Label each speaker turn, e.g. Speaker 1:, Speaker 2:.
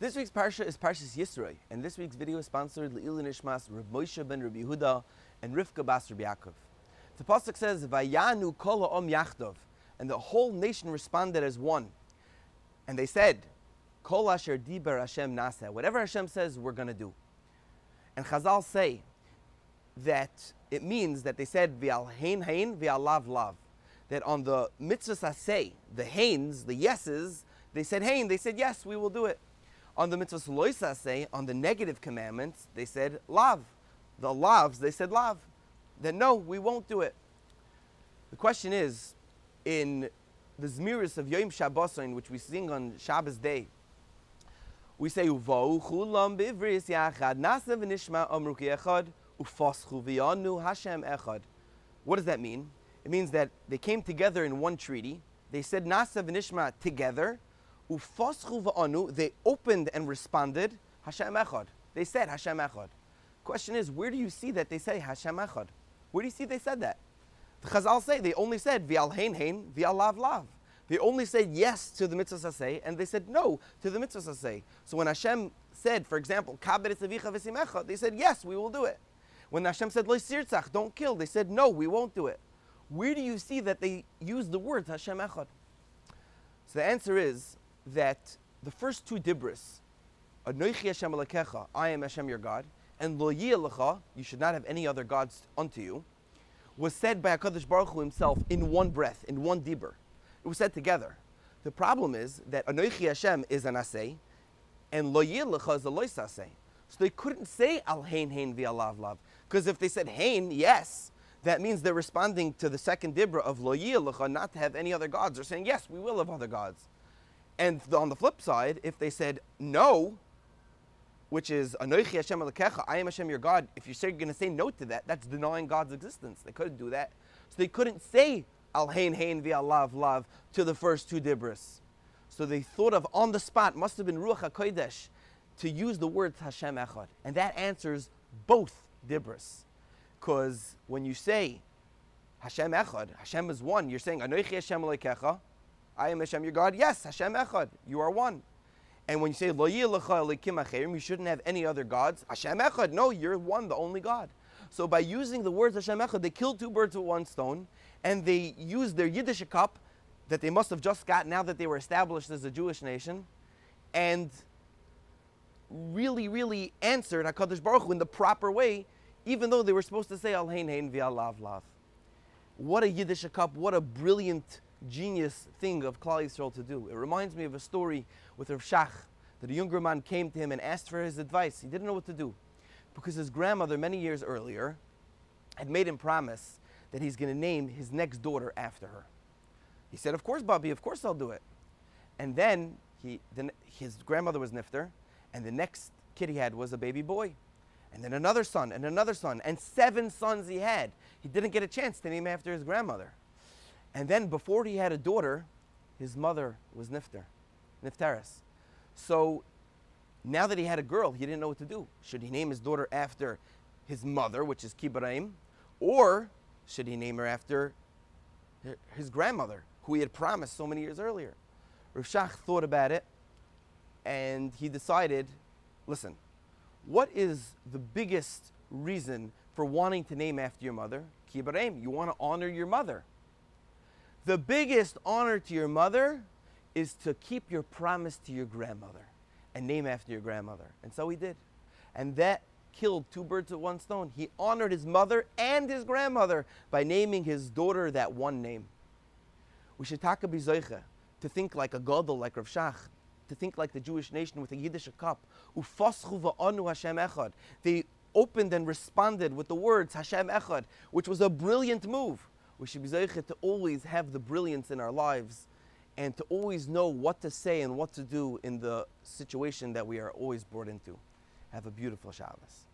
Speaker 1: This week's parsha is Parshas Yisroi, and this week's video is sponsored Le'ilu Nishmas Reb Moshe ben Reb Yehuda and Rivka bas Reb Yaakov. The pasuk says, "Vayanu kol om yachdov," and the whole nation responded as one, and they said, "Kol asher diber Hashem naseh." Whatever Hashem says, we're going to do. And Chazal say that it means that they said, "V'al hein hein, v'al lav lav," that on the mitzvah say, the hains, the yeses, they said hain, they said yes, we will do it. On the mitzvah loisa say, on the negative commandments, they said lav. The lavs, they said lav. Then no, we won't do it. The question is, in the Zmiris of Yom Shabboson, which we sing on Shabbos day, we say Uvau chulam yachad nasa v'nishma amru ki echad ufoschu v'yanu Hashem echad. What does that mean? It means that they came together in one treaty. They said nasa v'nishma together. They opened and responded Hashem echad. They said Hashem echad. Question is, where do you see that they say Hashem echad? Where do you see they said that? The Chazal say they only said v'al hein hein v'al lav lav. They only said yes to the mitzvah saseh, and they said no to the mitzvah saseh. So when Hashem said, for example, they said yes, we will do it. When Hashem said lo sirtzach, don't kill, they said no, we won't do it. Where do you see that they use the words Hashem echad? So the answer is that the first two dibris, Anoichi Hashem Alekecha, I am Hashem your God, and Lo Lecha, you should not have any other gods unto you, was said by HaKadosh Baruch Hu himself in one breath, in one dibur. It was said together. The problem is that Anoichi Hashem is an asay, and Lo Lecha is a lois asay. So they couldn't say Al Hain Hein via Lav. Because if they said Hain, yes, that means they're responding to the second dibra of Lo Lecha, not to have any other gods. They're saying, yes, we will have other gods. And on the flip side, if they said no, which is Anoichi Hashem Alekecha, I am Hashem your God, if you're going to say no to that, that's denying God's existence. They couldn't do that. So they couldn't say Al Hain Hain via Lav Lav to the first two Dibris. So they thought of on the spot, must have been Ruach HaKodesh, to use the word Hashem Echad. And that answers both Dibris. Because when you say Hashem Echad, Hashem is one, you're saying Anoichi Hashem Alekecha, I am Hashem your God. Yes, Hashem Echad, you are one. And when you say Lo you shouldn't have any other gods. Hashem Echad, no, you're one, the only God. So by using the words Hashem Echad, they killed two birds with one stone, and they used their Yiddishe kop that they must have just got now that they were established as a Jewish nation, and really, really answered Hakadosh Baruch Hu in the proper way, even though they were supposed to say Al Hein Hein V'Al Lav Lav. What a Yiddishe kop! What a brilliant genius thing of Klal Yisrael to do. It reminds me of a story with Rav Shach that a younger man came to him and asked for his advice. He didn't know what to do because his grandmother, many years earlier, had made him promise that he's going to name his next daughter after her. He said, Of course, Bubby, of course I'll do it. And then he, then his grandmother was Nifter, and the next kid he had was a baby boy. And then another son, and another son, and seven sons he had. He didn't get a chance to name after his grandmother. And then before he had a daughter, his mother was Nifter, Niftaris. So now that he had a girl, he didn't know what to do. Should he name his daughter after his mother, which is kibbud eim, or should he name her after his grandmother, who he had promised so many years earlier? Rav thought about it, and he decided, listen, what is the biggest reason for wanting to name after your mother? kibbud eim, you want to honor your mother. The biggest honor to your mother is to keep your promise to your grandmother and name after your grandmother. And so he did. And that killed two birds with one stone. He honored his mother and his grandmother by naming his daughter that one name. We should talk about to think like a Gadol, like Rav Shach, to think like the Jewish nation with a Yiddishe kop. They opened and responded with the words Hashem Echad, which was a brilliant move. We should be zeichet to always have the brilliance in our lives and to always know what to say and what to do in the situation that we are always brought into. Have a beautiful Shabbos.